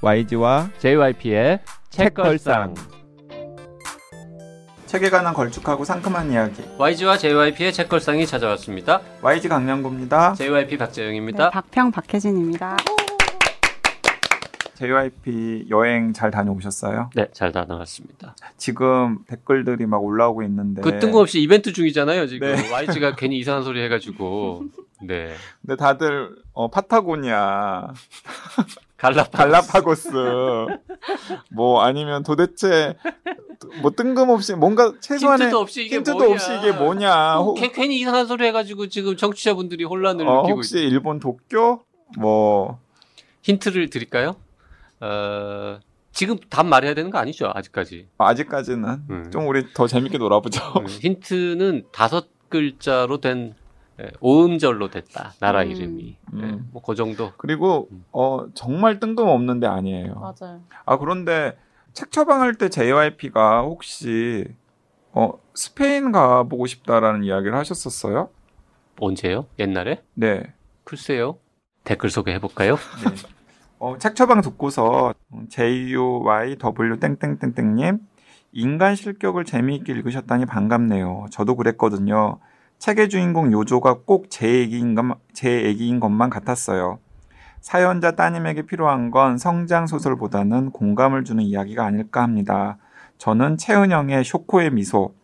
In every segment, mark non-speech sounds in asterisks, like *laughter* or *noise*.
YG와 JYP의 책걸상. 책에 관한 걸쭉하고 상큼한 이야기 YG와 JYP의 책걸상이 찾아왔습니다. YG 강량구입니다. JYP 박재영입니다. 네, 박평 박혜진입니다. JYP 여행 잘 다녀오셨어요? 네, 잘 다녀왔습니다. 지금 댓글들이 막 올라오고 있는데 그 뜬금없이 이벤트 중이잖아요, 지금. 네. *laughs* YG가 괜히 이상한 소리 해가지고. 네. 근데 다들 어, 파타고니아, 갈라파. 갈라파고스 뭐 아니면 도대체 뭐 뜬금없이 뭔가 최소한의 힌트도 없이 이게 힌트도 뭐냐. 없이 이게 뭐냐 어, 혹- 괜- 괜히 이상한 소리 해가지고 지금 청취자분들이 혼란을 어, 느끼고 혹시 있어요. 일본 도쿄 뭐 힌트를 드릴까요? 어, 지금 답 말해야 되는 거 아니죠, 아직까지. 아직까지는 음. 좀 우리 더 재밌게 놀아보죠. 음, 힌트는 다섯 글자로 된 예, 오음절로 됐다. 나라 음. 이름이. 음. 예, 뭐그 정도. 그리고 음. 어 정말 뜬금없는데 아니에요. 맞아요. 아 그런데 책 처방할 때 JYP가 혹시 어 스페인 가 보고 싶다라는 이야기를 하셨었어요? 언제요? 옛날에? 네. 글쎄요. 댓글 소개해 볼까요? 네. 어, 책 처방 듣고서 JUYW 땡땡땡땡님 인간 실격을 재미있게 읽으셨다니 반갑네요. 저도 그랬거든요. 책의 주인공 요조가 꼭 제 얘기인, 것, 제 얘기인 것만 같았어요. 사연자 따님에게 필요한 건 성장 소설보다는 공감을 주는 이야기가 아닐까 합니다. 저는 최은영의 쇼코의 미소,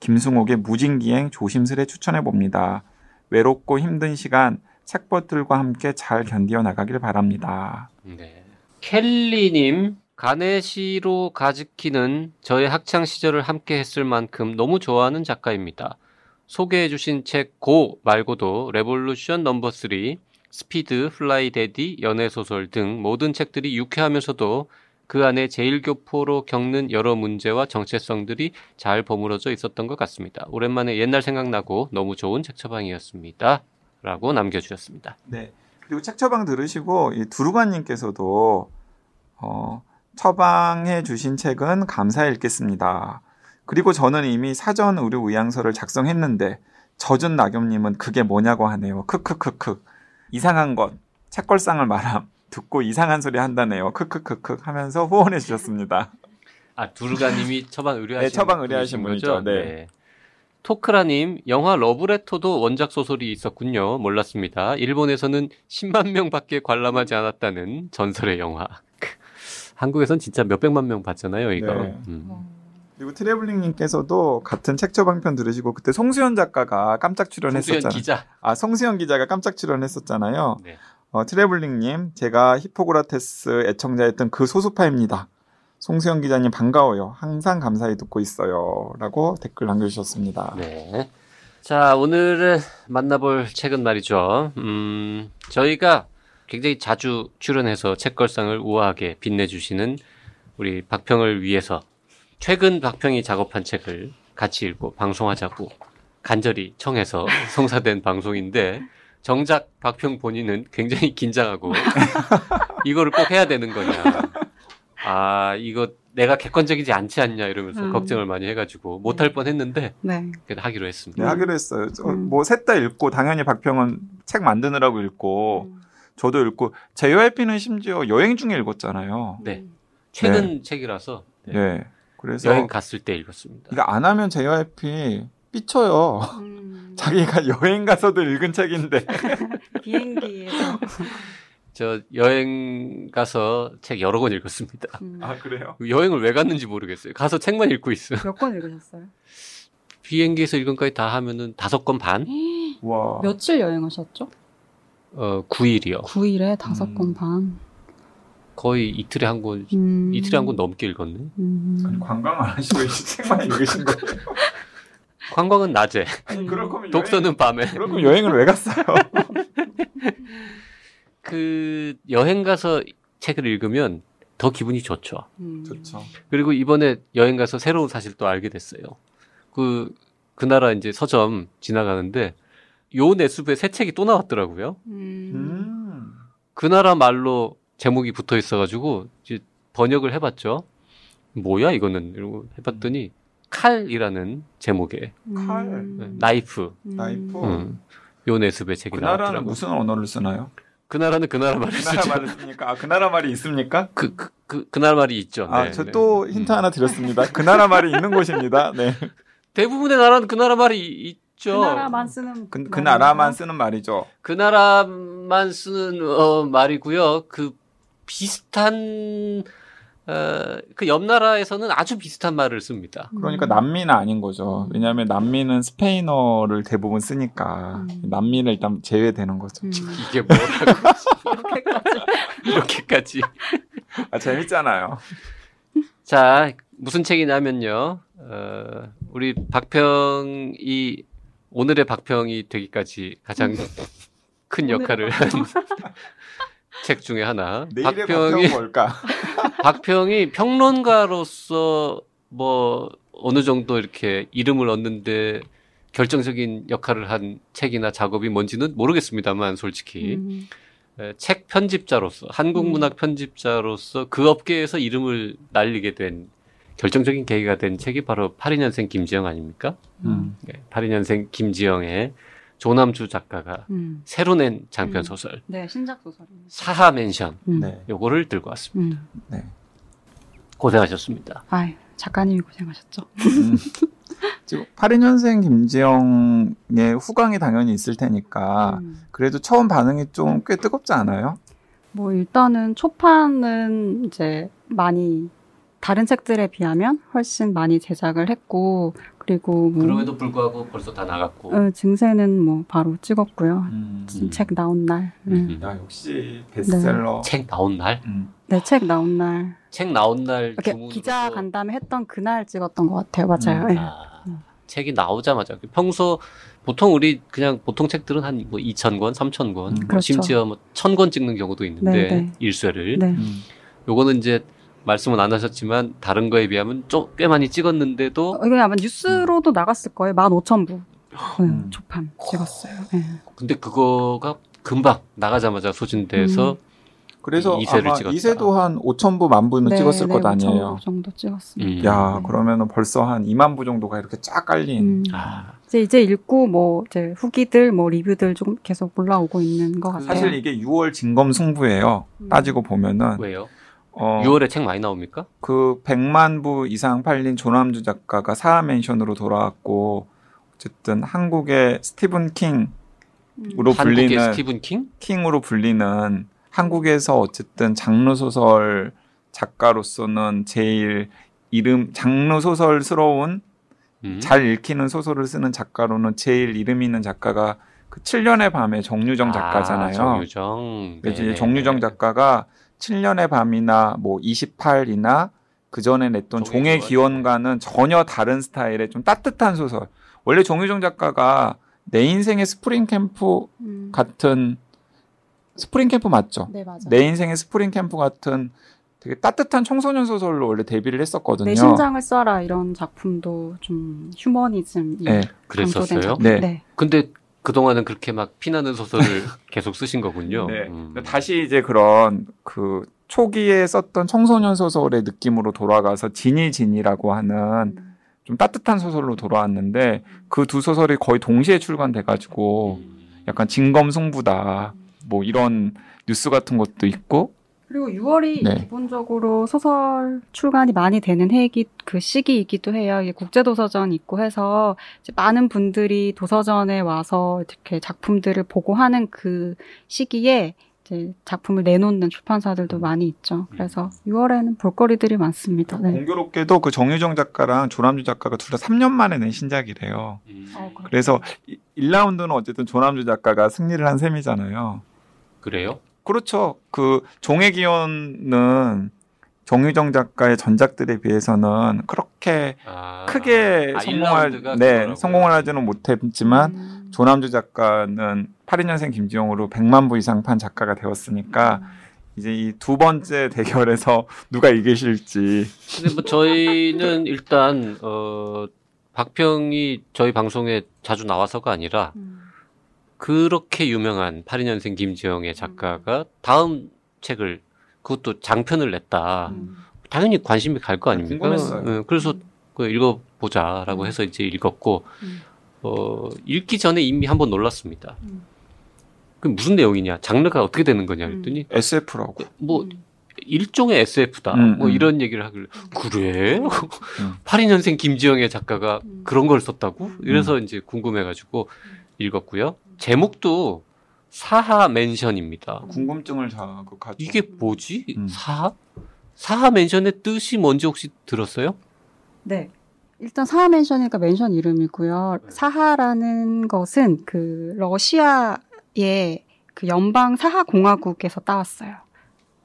김승옥의 무진기행 조심스레 추천해 봅니다. 외롭고 힘든 시간 책벗들과 함께 잘 견디어 나가길 바랍니다. 네. 켈리님, 가네시로 가즈키는 저의 학창 시절을 함께 했을 만큼 너무 좋아하는 작가입니다. 소개해 주신 책 고 말고도 Revolution Number 3, 스피드, Fly Daddy, 연애 소설 등 모든 책들이 유쾌하면서도 그 안에 재일교포로 겪는 여러 문제와 정체성들이 잘 버무러져 있었던 것 같습니다. 오랜만에 옛날 생각나고 너무 좋은 책 처방이었습니다. 라고 남겨주셨습니다. 네. 그리고 책 처방 들으시고 이 두루관님께서도 어, 처방해 주신 책은 감사히 읽겠습니다. 그리고 저는 이미 사전 의료 의향서를 작성했는데 젖은 낙엽님은 그게 뭐냐고 하네요. 크크크크 이상한 것 책걸상을 말함 듣고 이상한 소리 한다네요. 크크크크 하면서 후원해 주셨습니다. *laughs* 아 두루가님이 처방 의뢰하신 네, 처방 의뢰하신 분이죠. 거죠? 네. 토크라님 영화 러브레터도 원작 소설이 있었군요. 몰랐습니다. 일본에서는 10만 명 밖에 관람하지 않았다는 전설의 영화. *laughs* 한국에선 진짜 몇백만 명 봤잖아요, 이거. 네. 음. 그리고 트래블링님께서도 같은 책 처방편 들으시고 그때 송수연 작가가 깜짝 출연했었잖아요. 기자. 아 송수연 기자가 깜짝 출연했었잖아요. 네. 어, 트래블링님, 제가 히포크라테스 애청자였던 그 소수파입니다. 송수영 기자님 반가워요. 항상 감사히 듣고 있어요. 라고 댓글 남겨주셨습니다. 네. 자, 오늘은 만나볼 책은 말이죠. 음, 저희가 굉장히 자주 출연해서 책걸상을 우아하게 빛내주시는 우리 박평을 위해서 최근 박평이 작업한 책을 같이 읽고 방송하자고 간절히 청해서 *laughs* 성사된 방송인데 정작 박평 본인은 굉장히 긴장하고 *laughs* 이거를 꼭 해야 되는 거냐. 아, 이거 내가 객관적이지 않지 않냐 이러면서 음. 걱정을 많이 해가지고 못할 뻔 했는데 네. 그래도 하기로 했습니다. 네, 하기로 했어요. 음. 뭐, 셋 다 읽고, 당연히 박평은 책 만드느라고 읽고, 음. 저도 읽고, JYP는 심지어 여행 중에 읽었잖아요. 네. 최근 책이라서 네. 네. 그래서, 여행 갔을 때 읽었습니다. 이거 안 하면 JYP 삐쳐요. 음. *laughs* 자기가 여행 가서도 읽은 책인데. *laughs* 비행기에서 저 여행 가서 책 여러 권 읽었습니다. 음. 아, 그래요? 여행을 왜 갔는지 모르겠어요. 가서 책만 읽고 있어. 몇권 읽으셨어요? 비행기에서 읽은 까지 다 하면은 다섯 권 반? 와. 며칠 여행하셨죠? 어, 9일이요. 9일에 다섯 음. 권 반. 거의 이틀에 한 권, 음. 이틀에 한 권 넘게 읽었네. 음. 아니, 관광 안 하시고 이 책만 읽으신 거예요? *laughs* 관광은 낮에, 아니, 그럴 거면 독서는 밤에. 여행, 그럴 거면 여행을 왜 갔어요? *laughs* 그 여행 가서 책을 읽으면 더 기분이 좋죠. 음. 좋죠. 그리고 이번에 여행 가서 새로운 사실 또 알게 됐어요. 그, 그 나라 이제 서점 지나가는데 요 내숲에 새 책이 또 나왔더라고요. 음. 음. 그 나라 말로 제목이 붙어 있어가지고 이제 번역을 해봤죠. 뭐야 이거는 이러고 해봤더니 칼이라는 제목의 칼. 음. 나이프 음. 나이프. 음, 요 내습의 책이 그 나라는 나왔더라고요. 무슨 언어를 쓰나요? 그 나라는 그 나라 말을 그 쓰죠. 나라 말을 씁니까? 아, 그 나라 말이 있습니까? 그, 그, 그, 그 나라 말이 있죠. 아, 네, 저 네. 또 힌트 하나 드렸습니다. 그 나라 말이 있는 곳입니다. 네. *laughs* 대부분의 나라는 그 나라 말이 있죠. 그 나라만 쓰는 그, 그? 나라만 쓰는 말이죠. 그 나라만 쓰는 어, 말이고요. 그 비슷한 어, 그 옆 나라에서는 아주 비슷한 말을 씁니다. 그러니까 음. 남미는 아닌 거죠. 왜냐하면 남미는 스페인어를 대부분 쓰니까 음. 남미는 일단 제외되는 거죠. 음. 이게 뭐라고 *laughs* 이렇게까지. 이렇게까지. 아, 재밌잖아요. 자, 무슨 책이냐면요. 어, 우리 박평이 오늘의 박평이 되기까지 가장 큰 역할을 한 책 중에 하나. 내일의 박평이 뭘까? *laughs* 박평이 평론가로서 뭐 어느 정도 이렇게 이름을 얻는데 결정적인 역할을 한 책이나 작업이 뭔지는 모르겠습니다만 솔직히 음. 에, 책 편집자로서 한국 음. 문학 편집자로서 그 업계에서 이름을 날리게 된 결정적인 계기가 된 책이 바로 82년생 김지영 아닙니까? 음. 네, 82년생 김지영의 조남주 작가가 음. 새로 낸 장편 음. 소설 네, 신작 소설입니다. 사하 맨션 음. 네. 요거를 들고 왔습니다. 음. 네. 고생하셨습니다. 아유, 작가님이 고생하셨죠. 음. *laughs* 지금 82년생 김지영의 후광이 당연히 있을 테니까 음. 그래도 처음 반응이 좀 꽤 뜨겁지 않아요? 뭐 일단은 초판은 이제 많이 다른 책들에 비하면 훨씬 많이 제작을 했고 그리고 뭐 그럼에도 불구하고 벌써 다 나갔고. 어, 증세는 뭐 바로 찍었고요. 음. 음. 책 나온 날. 음. 야 역시 베스트셀러. 책 나온 날? 음. 네, 책 나온 날. 책 나온 날 기자 간담회 했던 그날 찍었던 것 같아요. 맞아요. 음. 네. 아, 음. 책이 나오자마자 평소 보통 우리 그냥 보통 책들은 한 뭐 2,000권, 3,000권, 음. 뭐 그렇죠. 심지어 뭐 1,000권 찍는 경우도 있는데 네, 네. 일쇄를 네. 음. 요거는 이제 말씀은 안 하셨지만 다른 거에 비하면 좀꽤 많이 찍었는데도 어, 이거 아마 뉴스로도 나갔을 거예요. 15,000부. 네, 음. 초판 찍었어요. 네. 근데 그거가 금방 나가자마자 소진돼서 그래서 이세를 아마 찍었다. 이세도 한 5천 부, 만 부는 네, 찍었을 네, 것 아니에요. 5,000부 정도 찍었습니다. 음. 야, 네. 그러면은 벌써 한 2만 부 정도가 이렇게 쫙 깔린. 음. 아, 이제 이제 읽고 뭐 이제 후기들 뭐 리뷰들 좀 계속 올라오고 있는 것 같아요. 사실 이게 6월 진검 승부예요. 음. 따지고 보면은 왜요? 어, 6월에 책 많이 나옵니까? 그 100만 부 이상 팔린 조남주 작가가 사하맨션으로 돌아왔고 어쨌든 한국의 스티븐 킹으로 음. 한국의 불리는 스티븐 킹? 킹으로 불리는 한국에서 어쨌든 장르 소설 작가로서는 제일 이름 장르 소설스러운 음. 잘 읽히는 소설을 쓰는 작가로는 제일 이름 있는 작가가 그 7년의 밤의 정유정 작가잖아요. 아, 정유정. 네. 이제 정유정 작가가 7년의 밤이나 뭐 28이나 그 전에 냈던 종의 종의 기원. 기원과는 전혀 다른 스타일의 좀 따뜻한 소설. 원래 정유정 작가가 내 인생의 스프링 캠프 음. 같은 스프링 캠프 맞죠? 네 맞아요. 내 인생의 스프링 캠프 같은 되게 따뜻한 청소년 소설로 원래 데뷔를 했었거든요. 내 심장을 쏴라 이런 작품도 좀 휴머니즘이 네. 그랬었어요? 작품. 네. 네. 근데 그동안은 그렇게 막 피나는 소설을 *laughs* 계속 쓰신 거군요. 네. 음. 다시 이제 그런 그 초기에 썼던 청소년 소설의 느낌으로 돌아가서 진이 진이라고 하는 음. 좀 따뜻한 소설로 돌아왔는데 그 두 소설이 거의 동시에 출간돼 가지고 음. 약간 진검승부다 뭐 이런 뉴스 같은 것도 있고 그리고 6월이 네. 기본적으로 소설 출간이 많이 되는 해기 그 시기이기도 해요. 이게 국제도서전 있고 해서 이제 많은 분들이 도서전에 와서 이렇게 작품들을 보고 하는 그 시기에 이제 작품을 내놓는 출판사들도 많이 있죠. 그래서 6월에는 볼거리들이 많습니다. 네. 공교롭게도 그 정유정 작가랑 조남주 작가가 둘 다 3년 만에 낸 신작이래요. 음. 어, 그래서 1라운드는 어쨌든 조남주 작가가 승리를 한 셈이잖아요. 그래요? 그렇죠. 그 종의 기원은 정유정 작가의 전작들에 비해서는 그렇게 아, 크게 아, 성공할 1라운드가 네 그거라고요? 성공을 하지는 못했지만 음. 조남주 작가는 82년생 김지영으로 100만 부 이상 판 작가가 되었으니까 음. 이제 이 두 번째 대결에서 *laughs* 누가 이기실지 근데 뭐 저희는 일단 어 박평이 저희 방송에 자주 나와서가 아니라 음. 그렇게 유명한 82년생 김지영의 작가가 다음 책을 그것도 장편을 냈다. 음. 당연히 관심이 갈 거 아닙니까? 궁금했어요. 예, 그래서 그 읽어보자라고 해서 이제 읽었고 음. 어 읽기 전에 이미 한번 놀랐습니다. 음. 그 무슨 내용이냐? 장르가 어떻게 되는 거냐 그랬더니 SF라고. 뭐 음. 일종의 SF다. 음, 뭐 음. 이런 얘기를 하길래 그래? 음. *laughs* 82년생 김지영의 작가가 음. 그런 걸 썼다고? 이래서 이제 궁금해가지고 읽었고요. 제목도 사하 맨션입니다. 궁금증을 자극하죠. 이게 뭐지? 음. 사하? 사하 맨션의 뜻이 뭔지 혹시 들었어요? 네. 일단 사하 맨션이니까 맨션 이름이고요. 네. 사하라는 것은 그 러시아의 그 연방 사하 공화국에서 따왔어요.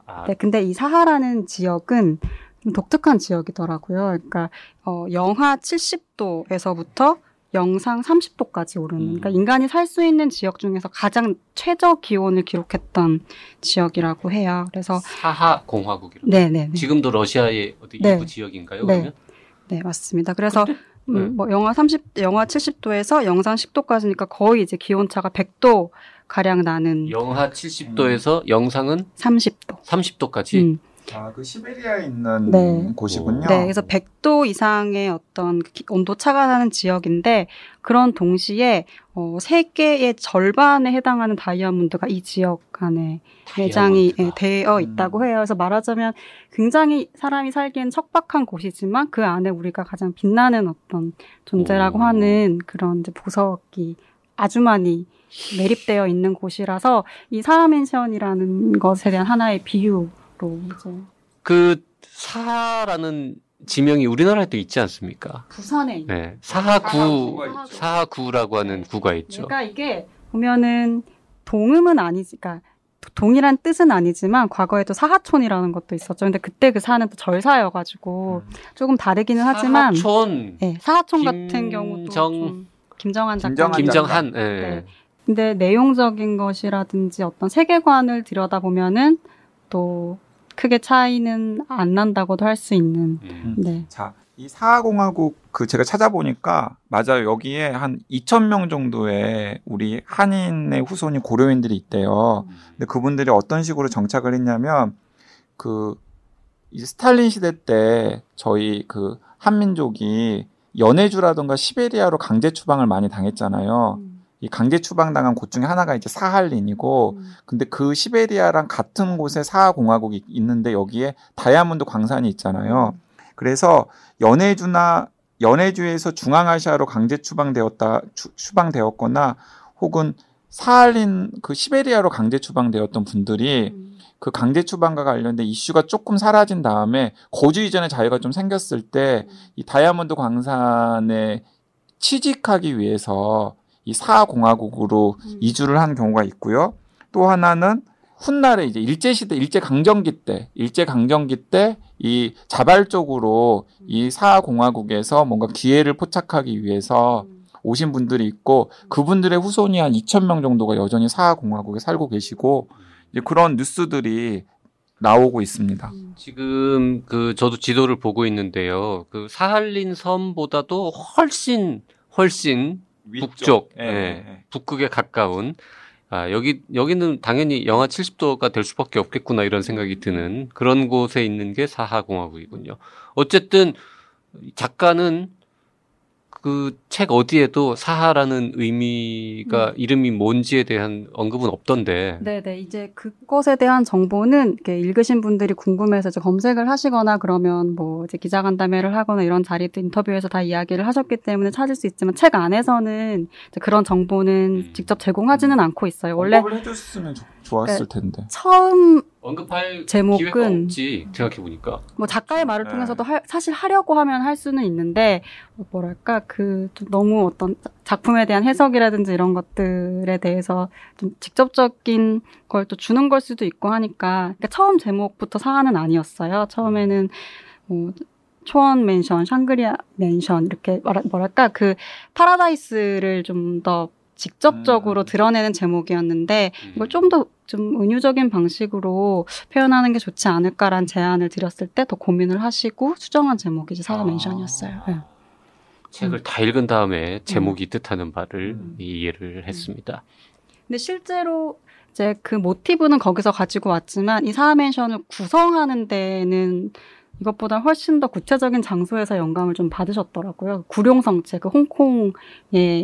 아, 네, 근데 이 사하라는 지역은 좀 독특한 지역이더라고요. 그러니까 어, 영하 70도에서부터 영상 30도까지 오르는, 음. 그러니까 인간이 살 수 있는 지역 중에서 가장 최저 기온을 기록했던 지역이라고 해요. 그래서 사하 공화국이라고. 네, 네, 네, 지금도 러시아의 어디 네. 일부 지역인가요? 네. 그러면? 네, 맞습니다. 그래서 근데- 음, 네. 뭐 영하 30, 영하 70도에서 영상 10도까지니까 거의 이제 기온 차가 100도 가량 나는 영하 70도에서 영상은 30도. 30도까지. 음. 아, 그 시베리아에 있는 네. 곳이군요. 네, 그래서 100도 이상의 어떤 온도 차가 나는 지역인데 그런 동시에 어, 세계의 절반에 해당하는 다이아몬드가 이 지역 안에 매장이 예. 되어 음. 있다고 해요. 그래서 말하자면 굉장히 사람이 살기엔 척박한 곳이지만 그 안에 우리가 가장 빛나는 어떤 존재라고 오. 하는 그런 이제 보석이 아주 많이 매립되어 있는 곳이라서 이 사하맨션이라는 것에 대한 하나의 비유로 이제 그 사하라는 지명이 우리나라에도 있지 않습니까? 부산에 있는 네. 사하구. 사하구라고 하는 구가 있죠. 그러니까 이게 보면은 동음은 아니지, 그러니까 동일한 뜻은 아니지만 과거에도 사하촌이라는 것도 있었죠. 근데 그때 그 사는 또 절사여가지고 조금 다르기는 하지만, 사하촌, 네, 사하촌 김정- 같은 경우도 좀 김정한 작가. 김정한 김정한, 예. 네. 근데 내용적인 것이라든지 어떤 세계관을 들여다 보면은 또 크게 차이는 안 난다고도 할 수 있는. 음. 네. 자, 이 사하공화국 그 제가 찾아보니까 맞아요. 여기에 한 2천 명 정도의 우리 한인의 후손이 고려인들이 있대요. 근데 그분들이 어떤 식으로 정착을 했냐면 그 이제 스탈린 시대 때 저희 그 한민족이 연해주라던가 시베리아로 강제 추방을 많이 당했잖아요. 음. 이 강제 추방당한 곳 중에 하나가 이제 사할린이고 음. 근데 그 시베리아랑 같은 곳에 사하 공화국이 있는데 여기에 다이아몬드 광산이 있잖아요. 그래서 연해주나 연해주에서 중앙아시아로 강제 추방되었다 추, 추방되었거나 혹은 사할린 그 시베리아로 강제 추방되었던 분들이 음. 그 강제 추방과 관련된 이슈가 조금 사라진 다음에 거주 이전의 자유가 좀 생겼을 때 이 다이아몬드 광산에 취직하기 위해서 이 사하공화국으로 음. 이주를 한 경우가 있고요. 또 하나는 훗날에 이제 일제 시대, 일제 강점기 때, 일제 강점기 때 이 자발적으로 이 사하공화국에서 뭔가 기회를 포착하기 위해서 음. 오신 분들이 있고 그분들의 후손이 한 2천 명 정도가 여전히 사하공화국에 살고 계시고 이제 그런 뉴스들이 나오고 있습니다. 음. 지금 그 저도 지도를 보고 있는데요. 그 사할린 섬보다도 훨씬 훨씬 북쪽, 예, 예. 예. 북극에 가까운 아, 여기 여기는 당연히 영하 70도가 될 수밖에 없겠구나 이런 생각이 드는 그런 곳에 있는 게 사하공화국이군요. 어쨌든 작가는 그 책 어디에도 사하라는 의미가 이름이 뭔지에 대한 언급은 없던데. 네네. 이제 그것에 대한 정보는 이렇게 읽으신 분들이 궁금해서 이제 검색을 하시거나 그러면 뭐 이제 기자간담회를 하거나 이런 자리도 인터뷰에서 다 이야기를 하셨기 때문에 찾을 수 있지만 책 안에서는 이제 그런 정보는 음. 직접 제공하지는 않고 있어요. 원래 언급을 해줬으면 좋- 좋았을 텐데. 처음 언급할 제목은- 기회가 없지 생각해 보니까. 뭐 작가의 말을 네. 통해서도 할- 사실 하려고 하면 할 수는 있는데 뭐랄까 그 좀 너무 어떤 작품에 대한 해석이라든지 이런 것들에 대해서 좀 직접적인 걸 또 주는 걸 수도 있고 하니까 그러니까 처음 제목부터 사안은 아니었어요. 처음에는 뭐 초원 맨션, 샹그리아 맨션 이렇게 뭐랄까 그 파라다이스를 좀더 직접적으로 음. 드러내는 제목이었는데 음. 이걸 좀 더 좀 은유적인 방식으로 표현하는 게 좋지 않을까라는 제안을 드렸을 때 더 고민을 하시고 수정한 제목이 이제 사과 아. 맨션이었어요. 네. 책을 다 읽은 다음에 제목이 뜻하는 바를 음. 이해를 했습니다. 근데 실제로 이제 그 모티브는 거기서 가지고 왔지만 이 사하 맨션을 구성하는 데는 이것보다 훨씬 더 구체적인 장소에서 영감을 좀 받으셨더라고요. 구룡성체, 그 홍콩에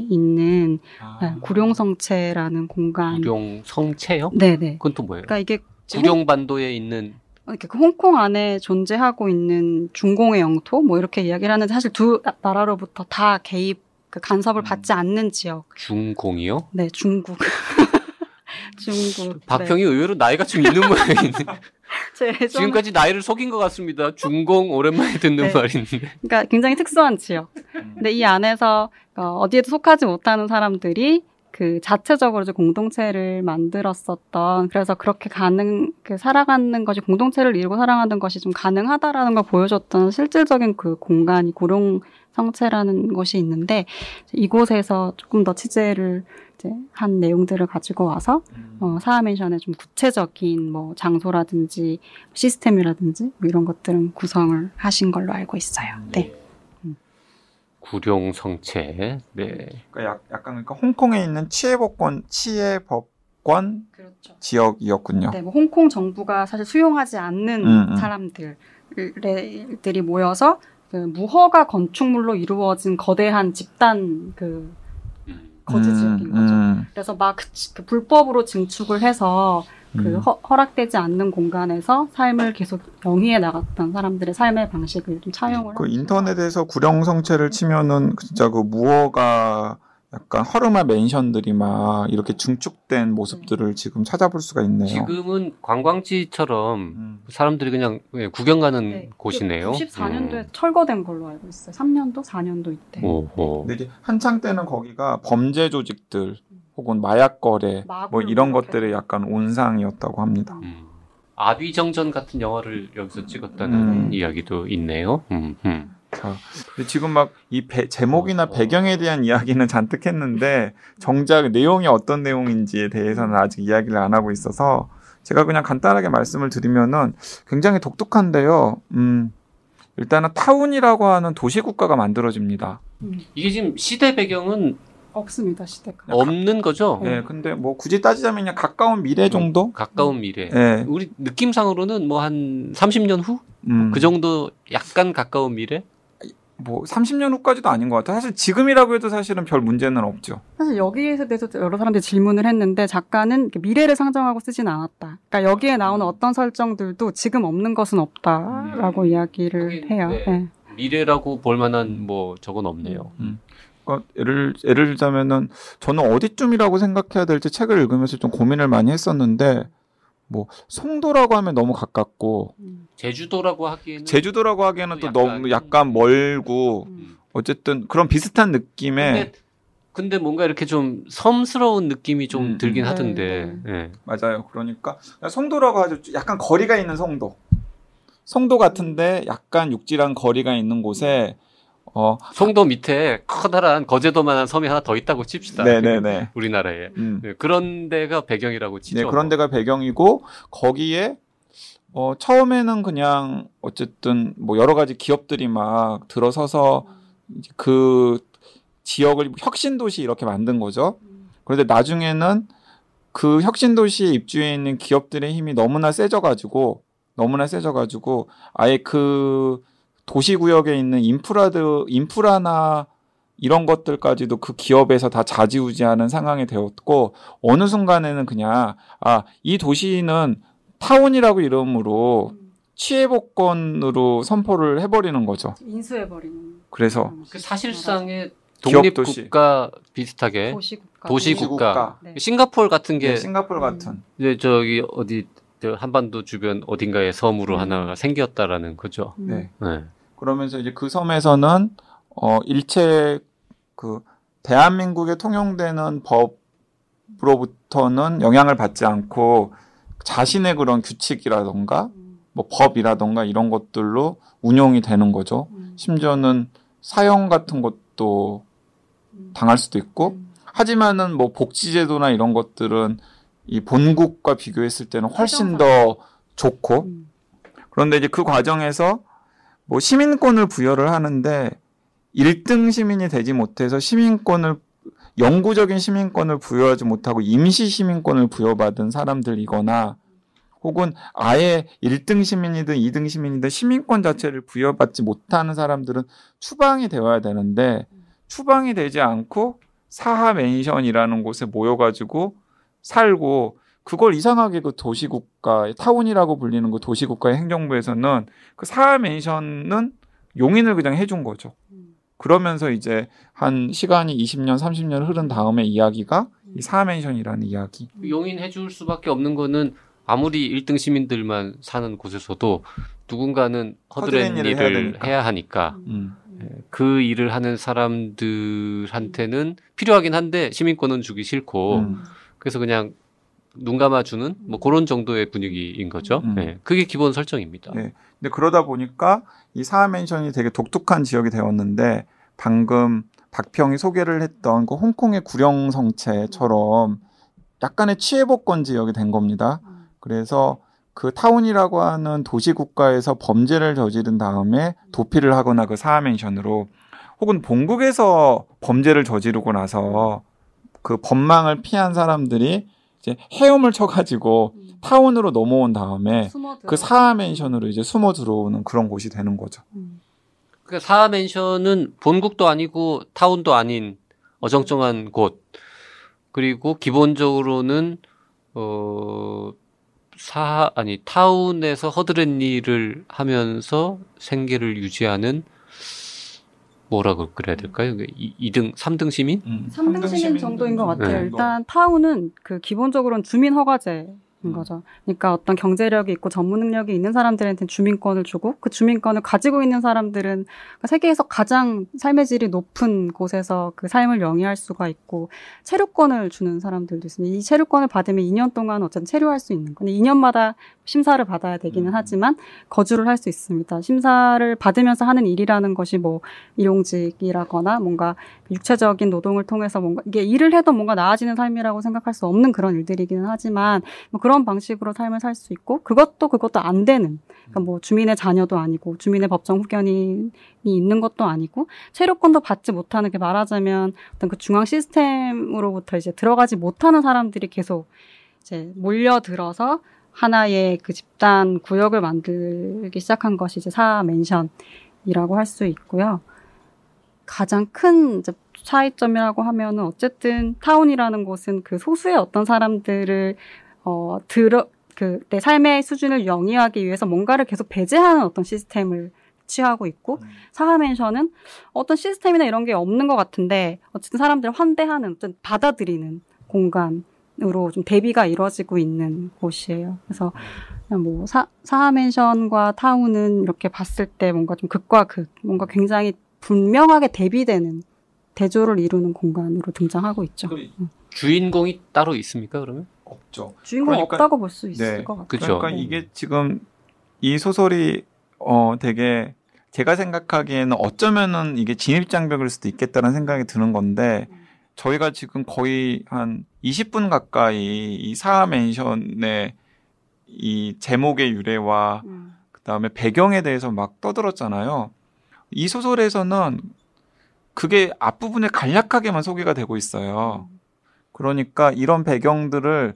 있는 네, 구룡성체라는 공간. 구룡 성체요? 네네. 그건 또 뭐예요? 그러니까 이게 구룡 반도에 있는 이렇게 그 홍콩 안에 존재하고 있는 중공의 영토 뭐 이렇게 이야기를 하는데 사실 두 나라로부터 다 개입 그 간섭을 음. 받지 않는 지역. 중공이요? 네, 중국. *laughs* 중국. 박평이 의외로 나이가 좀 있는 모양인데 네. *laughs* *laughs* 제 예전 지금까지 나이를 속인 것 같습니다. 중공 오랜만에 듣는 네. 말인데. 그러니까 굉장히 특수한 지역. 근데 이 안에서 어, 어디에도 속하지 못하는 사람들이 그 자체적으로 이제 공동체를 만들었었던 그래서 그렇게 가능 그 살아가는 것이 공동체를 이루고 살아가는 것이 좀 가능하다라는 걸 보여줬던 실질적인 그 공간이 고룡 성체라는 것이 있는데 이곳에서 조금 더 취재를 이제 한 내용들을 가지고 와서 어, 사하멘션의 좀 구체적인 뭐 장소라든지 시스템이라든지 뭐 이런 것들은 구성을 하신 걸로 알고 있어요. 네. 구룡 성체. 네. 그러니까 약, 약간 그러니까 홍콩에 있는 치해법권 치해법 권 그렇죠. 지역이었군요. 네, 뭐 홍콩 정부가 사실 수용하지 않는 음, 음. 사람들들이 모여서 그 무허가 건축물로 이루어진 거대한 집단 그 음. 거주 음, 지역인 거죠. 음, 그래서 막 그, 그 불법으로 증축을 해서 그 음. 허, 허락되지 않는 공간에서 삶을 계속 영위해 나갔던 사람들의 삶의 방식을 좀 차용을 그 인터넷에서 구룡성체를 치면은 진짜 그 무허가 약간 허름한 맨션들이 막 이렇게 중축된 모습들을 지금 찾아볼 수가 있네요. 지금은 관광지처럼 음. 사람들이 그냥 예, 구경 가는 네, 곳이네요. 94년도에 음. 철거된 걸로 알고 있어요. 3년도, 4년도 이때. 오호. 근데 이제 한창 때는 거기가 범죄 조직들 혹은 마약 거래 뭐 이런 것들의 약간 온상이었다고 합니다. 음. 아비정전 같은 영화를 여기서 찍었다는 음. 이야기도 있네요. 음, 음. 자, 근데 지금 막 이 제목이나 어. 배경에 대한 이야기는 잔뜩 했는데 정작 내용이 어떤 내용인지에 대해서는 아직 이야기를 안 하고 있어서 제가 그냥 간단하게 말씀을 드리면은 굉장히 독특한데요. 음, 일단은 타운이라고 하는 도시 국가가 만들어집니다. 음, 이게 지금 시대 배경은 없습니다, 시대가. 없는 거죠? 네, 근데 뭐 굳이 따지자면 그냥 가까운 미래 정도? 가까운 미래. 네, 우리 느낌상으로는 뭐 한 30년 후? 음, 그 정도 약간 가까운 미래? 뭐 30년 후까지도 아닌 것 같아요. 사실 지금이라고 해도 사실은 별 문제는 없죠. 사실 여기에 대해서 여러 사람들이 질문을 했는데 작가는 미래를 상정하고 쓰진 않았다. 그러니까 여기에 나오는 어떤 설정들도 지금 없는 것은 없다라고 이야기를 하긴, 해요. 네. 네. 미래라고 볼 만한 뭐 저건 없네요. 그러니까 예를 예를 들자면은 저는 어디쯤이라고 생각해야 될지 책을 읽으면서 좀 고민을 많이 했었는데 뭐 송도라고 하면 너무 가깝고 음, 제주도라고 하기에는 제주도라고 하기에는 또 약간- 너무 약간 멀고 음. 어쨌든 그런 비슷한 느낌의 근데, 근데 뭔가 이렇게 좀 섬스러운 느낌이 좀 음, 들긴 음. 하던데. 네, 예. 맞아요. 그러니까 송도라고 하죠. 약간 거리가 있는 송도. 송도 같은데 약간 육지랑 거리가 있는 곳에 어 송도 밑에 커다란 거제도만한 섬이 하나 더 있다고 칩시다. 네네네. *laughs* 우리나라에. 음. 네, 그런 데가 배경이라고 치죠. 네, 그런 데가 배경이고 거기에 어 처음에는 그냥 어쨌든 뭐 여러 가지 기업들이 막 들어서서 그 지역을 혁신 도시 이렇게 만든 거죠. 그런데 나중에는 그 혁신 도시에 입주해 있는 기업들의 힘이 너무나 세져 가지고 너무나 세져 가지고 아예 그 도시 구역에 있는 인프라드 인프라나 이런 것들까지도 그 기업에서 다 좌지우지하는 상황이 되었고 어느 순간에는 그냥 아 이 도시는 타운이라고 이름으로 치외법권으로 선포를 해버리는 거죠. 인수해버리는. 그래서 그 사실상의 독립국가 비슷하게 도시국가. 도시국가. 네. 싱가포르 같은 게 네, 싱가포르 음. 같은 이제 저기 어디 저 한반도 주변 어딘가에 섬으로 음. 하나가 생겼다라는 거죠. 음. 네. 네. 그러면서 이제 그 섬에서는 어 일체 그 대한민국에 통용되는 법으로부터는 영향을 받지 않고 자신의 그런 규칙이라던가 음. 뭐 법이라던가 이런 것들로 운용이 되는 거죠. 음. 심지어는 사형 같은 것도 음. 당할 수도 있고 음. 하지만은 뭐 복지제도나 이런 것들은 이 본국과 비교했을 때는 훨씬 최정상. 더 좋고 음. 그런데 이제 그 과정에서 뭐 시민권을 부여를 하는데 1등 시민이 되지 못해서 시민권을 영구적인 시민권을 부여하지 못하고 임시 시민권을 부여받은 사람들이거나 혹은 아예 1등 시민이든 2등 시민이든 시민권 자체를 부여받지 못하는 사람들은 추방이 되어야 되는데 추방이 되지 않고 사하 맨션이라는 곳에 모여가지고 살고 그걸 이상하게 그 도시국가 타운이라고 불리는 그 도시국가의 행정부에서는 그 사하 맨션은 용인을 그냥 해준 거죠. 그러면서 이제 한 시간이 20년, 30년 흐른 다음에 이야기가 이 사하 맨션이라는 이야기. 용인 해줄 수밖에 없는 거는 아무리 1등 시민들만 사는 곳에서도 누군가는 허드렛 일을 일을 해야 해야. 하니까 음. 그 일을 하는 사람들한테는 필요하긴 한데 시민권은 주기 싫고 음. 그래서 그냥 눈 감아주는 뭐 그런 정도의 분위기인 거죠. 음. 네, 그게 기본 설정입니다. 네. 근데 그러다 보니까 이 사하 맨션이 되게 독특한 지역이 되었는데 방금 박평이 소개를 했던 그 홍콩의 구령 성체처럼 약간의 취해복권 지역이 된 겁니다. 그래서 그 타운이라고 하는 도시 국가에서 범죄를 저지른 다음에 도피를 하거나 그 사하 맨션으로 혹은 본국에서 범죄를 저지르고 나서 그 법망을 피한 사람들이 이제 헤엄을 쳐가지고 타운으로 넘어온 다음에 그 사하 맨션으로 이제 숨어 들어오는 그런 곳이 되는 거죠. 그러니까 사하 맨션은 본국도 아니고 타운도 아닌 어정쩡한 곳. 그리고 기본적으로는 어 사, 아니, 타운에서 허드렛 일을 하면서 생계를 유지하는, 뭐라고 그래야 될까요? 2, 등 3등 시민? 음. 3등 시민 정도인 것 같아요. 네. 일단 타운은 그 기본적으로는 주민 허가제인 음. 거죠. 그러니까 어떤 경제력이 있고 전문 능력이 있는 사람들한테는 주민권을 주고 그 주민권을 가지고 있는 사람들은 세계에서 가장 삶의 질이 높은 곳에서 그 삶을 영위할 수가 있고 체류권을 주는 사람들도 있습니다. 이 체류권을 받으면 2년 동안 어쨌든 체류할 수 있는 건데 2년마다 심사를 받아야 되기는 음. 하지만 거주를 할 수 있습니다. 심사를 받으면서 하는 일이라는 것이 뭐 일용직이라거나 뭔가 육체적인 노동을 통해서 뭔가 이게 일을 해도 뭔가 나아지는 삶이라고 생각할 수 없는 그런 일들이기는 하지만 뭐 그런 방식으로 삶을 살 수 있고 그것도 그것도 안 되는 그러니까 뭐 주민의 자녀도 아니고 주민의 법정 후견인이 있는 것도 아니고 체류권도 받지 못하는 게 말하자면 어떤 그 중앙 시스템으로부터 이제 들어가지 못하는 사람들이 계속 이제 몰려들어서 하나의 그 집단 구역을 만들기 시작한 것이 이제 사 맨션이라고 할 수 있고요. 가장 큰 이제 차이점이라고 하면은 어쨌든 타운이라는 곳은 그 소수의 어떤 사람들을 어 들어 그 내 삶의 수준을 영위하기 위해서 뭔가를 계속 배제하는 어떤 시스템을 취하고 있고 음. 사하맨션은 어떤 시스템이나 이런 게 없는 것 같은데 어쨌든 사람들을 환대하는 어떤 받아들이는 공간으로 좀 대비가 이루어지고 있는 곳이에요. 그래서 그냥 뭐 사, 사하맨션과 타운은 이렇게 봤을 때 뭔가 좀 극과 극, 뭔가 굉장히 분명하게 대비되는 대조를 이루는 공간으로 등장하고 있죠. 주인공이 따로 있습니까, 그러면? 없죠. 주인공 그러니까- 없다고 볼 수 있을 네. 것 같아요. 그쵸. 그러니까 네. 이게 지금 이 소설이 어 되게 제가 생각하기에는 어쩌면은 이게 진입장벽일 수도 있겠다는 생각이 드는 건데 저희가 지금 거의 한 20분 가까이 이 사하 맨션의 이 제목의 유래와 음. 그다음에 배경에 대해서 막 떠들었잖아요. 이 소설에서는 그게 앞부분에 간략하게만 소개가 되고 있어요. 그러니까 이런 배경들을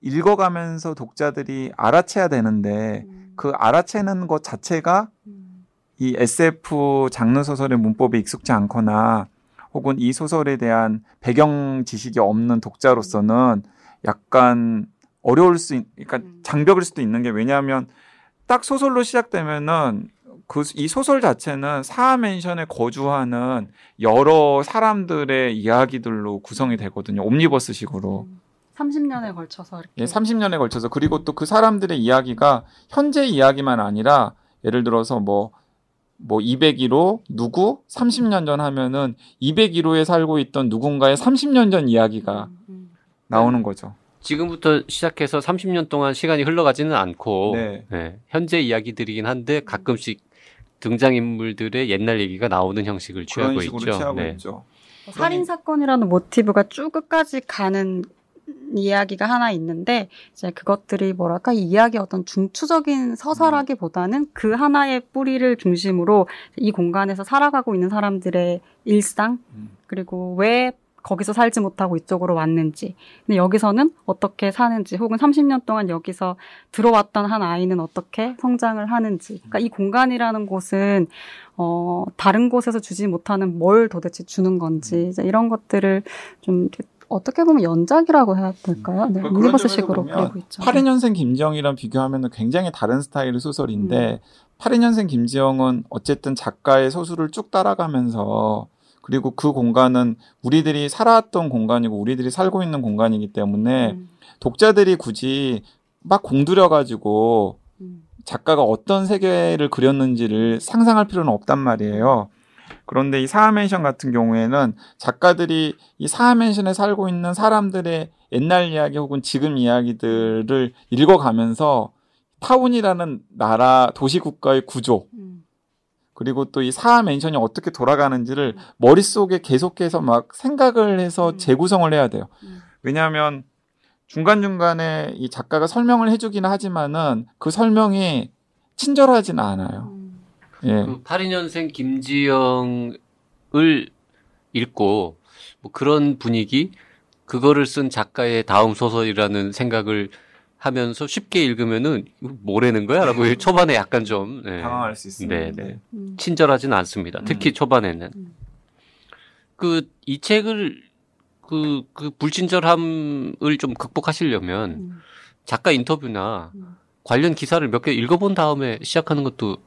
읽어가면서 독자들이 알아채야 되는데 음. 그 알아채는 것 자체가 음. 이 SF 장르 소설의 문법에 익숙지 않거나 혹은 이 소설에 대한 배경 지식이 없는 독자로서는 약간 어려울 수, 있, 그러니까 음. 장벽일 수도 있는 게 왜냐하면 딱 소설로 시작되면은 그 이 소설 자체는 사하 맨션에 거주하는 여러 사람들의 이야기들로 구성이 되거든요. 옴니버스식으로. 30년에 걸쳐서 이렇게 예, 30년에 걸쳐서 그리고 또 그 사람들의 이야기가 현재 이야기만 아니라 예를 들어서 뭐뭐 201호 누구 30년 전 하면은 201호에 살고 있던 누군가의 30년 전 이야기가 음, 음. 나오는 거죠. 지금부터 시작해서 30년 동안 시간이 흘러가지는 않고, 네. 네, 현재 이야기들이긴 한데 가끔씩 등장인물들의 옛날 얘기가 나오는 형식을 취하고 그런 식으로 있죠. 취하고 네. 있죠. 뭐 살인 사건이라는 모티브가 쭉 끝까지 가는 이야기가 하나 있는데 이제 그것들이 뭐랄까 이 이야기 어떤 중추적인 서사라기보다는 그 하나의 뿌리를 중심으로 이 공간에서 살아가고 있는 사람들의 일상 음. 그리고 왜 거기서 살지 못하고 이쪽으로 왔는지, 근데 여기서는 어떻게 사는지, 혹은 30년 동안 여기서 들어왔던 한 아이는 어떻게 성장을 하는지. 그러니까 이 공간이라는 곳은 어, 다른 곳에서 주지 못하는 뭘 도대체 주는 건지, 이제 이런 것들을 좀 어떻게 보면 연작이라고 해야 될까요? 네, 그러니까 유니버스식으로 그리고 있죠. 82년생 김지영이랑 비교하면 굉장히 다른 스타일의 소설인데 음. 82년생 김지영은 어쨌든 작가의 소설을 쭉 따라가면서 그리고 그 공간은 우리들이 살아왔던 공간이고 우리들이 살고 있는 공간이기 때문에 음. 독자들이 굳이 막 공들여 가지고 음. 작가가 어떤 세계를 그렸는지를 상상할 필요는 없단 말이에요. 그런데 이 사하맨션 같은 경우에는 작가들이 이 사하맨션에 살고 있는 사람들의 옛날 이야기 혹은 지금 이야기들을 읽어가면서 타운이라는 나라 도시 국가의 구조 음. 그리고 또 이 사하 맨션이 어떻게 돌아가는지를 음. 머릿속에 계속해서 막 생각을 해서 음. 재구성을 해야 돼요. 왜냐하면 중간중간에 이 작가가 설명을 해주기는 하지만은 그 설명이 친절하지는 않아요. 예. 그 82년생 김지영을 읽고 뭐 그런 분위기 그거를 쓴 작가의 다음 소설이라는 생각을 하면서 쉽게 읽으면은 뭐라는 거야라고 음. 초반에 약간 좀 네. 당황할 수 있습니다. 네, 네. 음. 친절하지는 않습니다. 특히 음. 초반에는 음. 그이 책을 그, 그 불친절함을 좀 극복하시려면 음. 작가 인터뷰나 음. 관련 기사를 몇 개 읽어본 다음에 시작하는 것도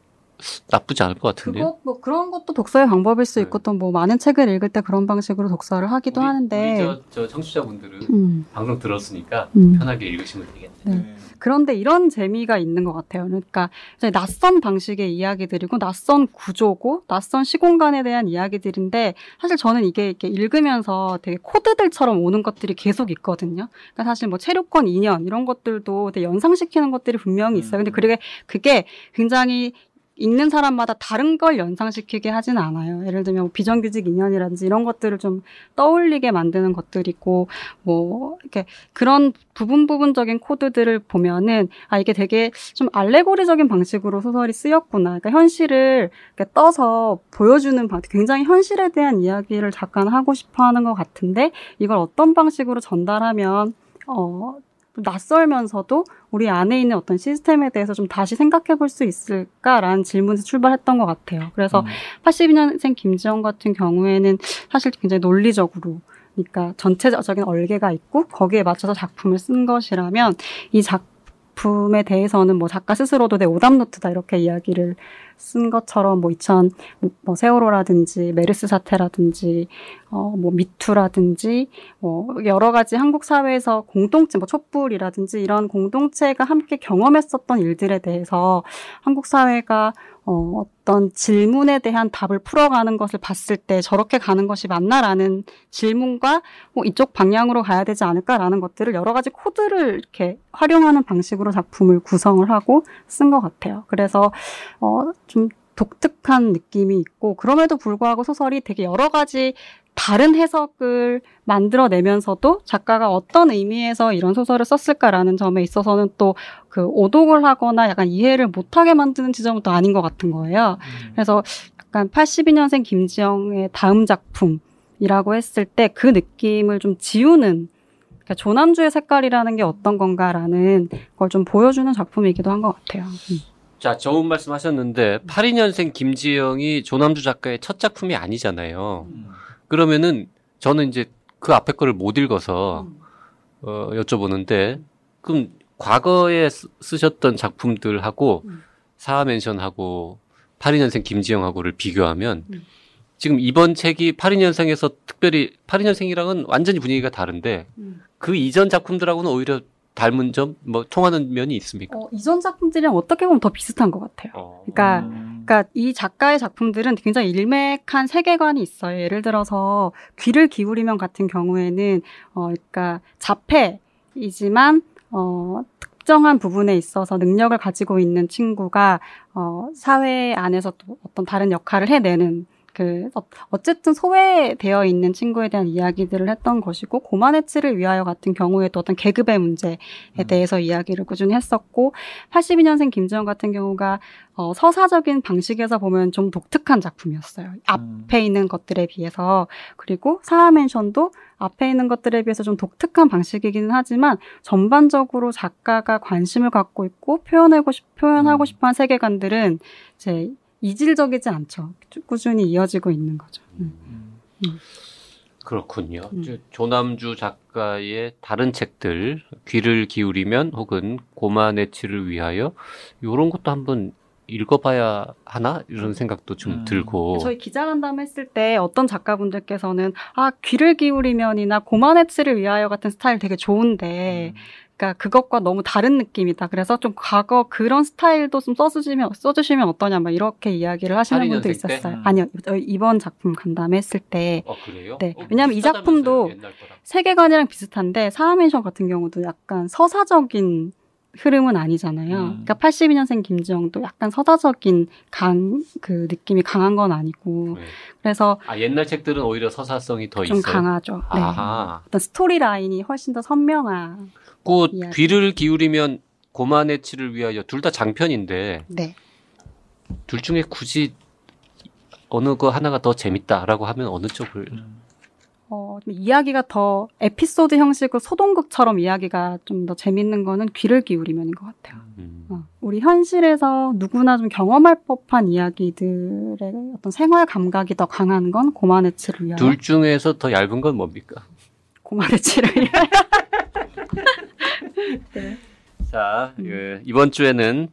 나쁘지 않을 것 같은데요. 그거, 뭐 그런 것도 독서의 방법일 수 네. 있고 또뭐 많은 책을 읽을 때 그런 방식으로 독서를 하기도 우리, 하는데 우리 저, 저 청취자분들은 음. 방송 들었으니까 음. 편하게 읽으시면 되겠네요. 네. 네. 그런데 이런 재미가 있는 것 같아요. 그러니까 낯선 방식의 이야기들이고 낯선 구조고 낯선 시공간에 대한 이야기들인데 사실 저는 이게 이렇게 읽으면서 되게 코드들처럼 오는 것들이 계속 있거든요. 그러니까 사실 뭐 체류권 인연 이런 것들도 되게 연상시키는 것들이 분명히 있어요. 근데 음. 그게 그게 굉장히 읽는 사람마다 다른 걸 연상시키게 하진 않아요. 예를 들면 뭐 비정규직 인연이라든지 이런 것들을 좀 떠올리게 만드는 것들이고 뭐 이렇게 그런 부분 부분적인 코드들을 보면은 아 이게 되게 좀 알레고리적인 방식으로 소설이 쓰였구나. 그러니까 현실을 이렇게 떠서 보여주는 방 굉장히 현실에 대한 이야기를 잠깐 하고 싶어 하는 것 같은데 이걸 어떤 방식으로 전달하면 어 낯설면서도 우리 안에 있는 어떤 시스템에 대해서 좀 다시 생각해 볼 수 있을까라는 질문에서 출발했던 것 같아요. 그래서 음. 82년생 김지영 같은 경우에는 사실 굉장히 논리적으로 그러니까 전체적인 얼개가 있고 거기에 맞춰서 작품을 쓴 것이라면 이 작품에 대해서는 뭐 작가 스스로도 내 오답 노트다 이렇게 이야기를 쓴 것처럼 뭐 2000, 뭐 세월호라든지 메르스 사태라든지, 어, 뭐 미투라든지, 뭐 여러 가지 한국 사회에서 공동체, 뭐 촛불이라든지 이런 공동체가 함께 경험했었던 일들에 대해서 한국 사회가 어, 어떤 질문에 대한 답을 풀어가는 것을 봤을 때 저렇게 가는 것이 맞나라는 질문과 뭐 이쪽 방향으로 가야 되지 않을까라는 것들을 여러 가지 코드를 이렇게 활용하는 방식으로 작품을 구성을 하고 쓴 것 같아요. 그래서 어, 좀 독특한 느낌이 있고 그럼에도 불구하고 소설이 되게 여러 가지 다른 해석을 만들어내면서도 작가가 어떤 의미에서 이런 소설을 썼을까라는 점에 있어서는 또 그 오독을 하거나 약간 이해를 못하게 만드는 지점은 또 아닌 것 같은 거예요. 음. 그래서 약간 82년생 김지영의 다음 작품이라고 했을 때 그 느낌을 좀 지우는 그러니까 조남주의 색깔이라는 게 어떤 건가라는 걸 좀 보여주는 작품이기도 한 것 같아요. 음. 자, 좋은 말씀 하셨는데, 82년생 김지영이 조남주 작가의 첫 작품이 아니잖아요. 음. 그러면은, 저는 이제 그 앞에 거를 못 읽어서, 음. 어, 여쭤보는데, 그럼 과거에 쓰 셨던 작품들하고, 음. 사하멘션하고, 82년생 김지영하고를 비교하면, 음. 지금 이번 책이 82년생에서 특별히, 82년생이랑은 완전히 분위기가 다른데, 음. 그 이전 작품들하고는 오히려 닮은 점, 뭐 통하는 면이 있습니까? 어, 이전 작품들이랑 어떻게 보면 더 비슷한 것 같아요. 어. 그러니까, 음. 그러니까 이 작가의 작품들은 굉장히 일맥한 세계관이 있어요. 예를 들어서 귀를 기울이면 같은 경우에는 어, 그러니까 자폐이지만 어, 특정한 부분에 있어서 능력을 가지고 있는 친구가 어, 사회 안에서 또 어떤 다른 역할을 해내는 그 어- 어쨌든 소외되어 있는 친구에 대한 이야기들을 했던 것이고 고만 해치를 위하여 같은 경우에도 어떤 계급의 문제에 음. 대해서 이야기를 꾸준히 했었고 82년생 김지영 같은 경우가 어, 서사적인 방식에서 보면 좀 독특한 작품이었어요. 음. 앞에 있는 것들에 비해서 그리고 사하멘션도 앞에 있는 것들에 비해서 좀 독특한 방식이기는 하지만 전반적으로 작가가 관심을 갖고 있고 표현하고 싶 표현하고 음. 싶어한 세계관들은 이제 이질적이지 않죠. 쭉 꾸준히 이어지고 있는 거죠. 음. 음. 그렇군요. 음. 저- 조남주 작가의 다른 책들 귀를 기울이면 혹은 고만해치를 위하여 이런 것도 한번 읽어봐야 하나 이런 생각도 좀 음. 들고 저희 기자간담 했을 때 어떤 작가분들께서는 아 귀를 기울이면이나 고만해치를 위하여 같은 스타일 되게 좋은데 음. 그러니까 그것과 너무 다른 느낌이다. 그래서 좀 과거 그런 스타일도 좀 써주시면 써주시면 어떠냐 막 이렇게 이야기를 하시는 분도 82년생 때? 있었어요. 음. 아니요 이번 작품 간담했을 때어 그래요? 네. 어, 왜냐면 이 작품도. 세계관이랑 비슷한데 사하멘션 같은 경우도 약간 서사적인 흐름은 아니잖아요. 음. 그러니까 82년생 김지영도 약간 서사적인 강 그 느낌이 강한 건 아니고 네. 그래서 아 옛날 책들은 오히려 서사성이 더 좀 있어요. 강하죠. 네. 아하. 어떤 스토리 라인이 훨씬 더 선명한. 그 이야기. 귀를 기울이면 고만해치를 위하여 둘 다 장편인데 네. 둘 중에 굳이 어느 거 하나가 더 재밌다라고 하면 어느 쪽을 음. 어, 좀 이야기가 더 에피소드 형식으로 소동극처럼 이야기가 좀 더 재밌는 거는 귀를 기울이면인 것 같아요. 음. 어, 우리 현실에서 누구나 좀 경험할 법한 이야기들의 어떤 생활 감각이 더 강한 건 고만해치를 위하여. 둘 중에서 더 얇은 건 뭡니까? 고만해치를 위하여. *laughs* 네. 자, 음. 그 이번 주에는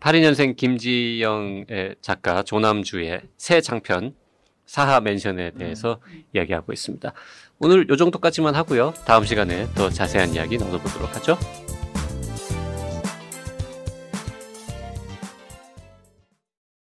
82년생 김지영의 작가 조남주의 새 장편 사하 맨션에 대해서 이야기하고 있습니다. 오늘 요 정도까지만 하고요. 다음 시간에 더 자세한 이야기 나눠보도록 하죠.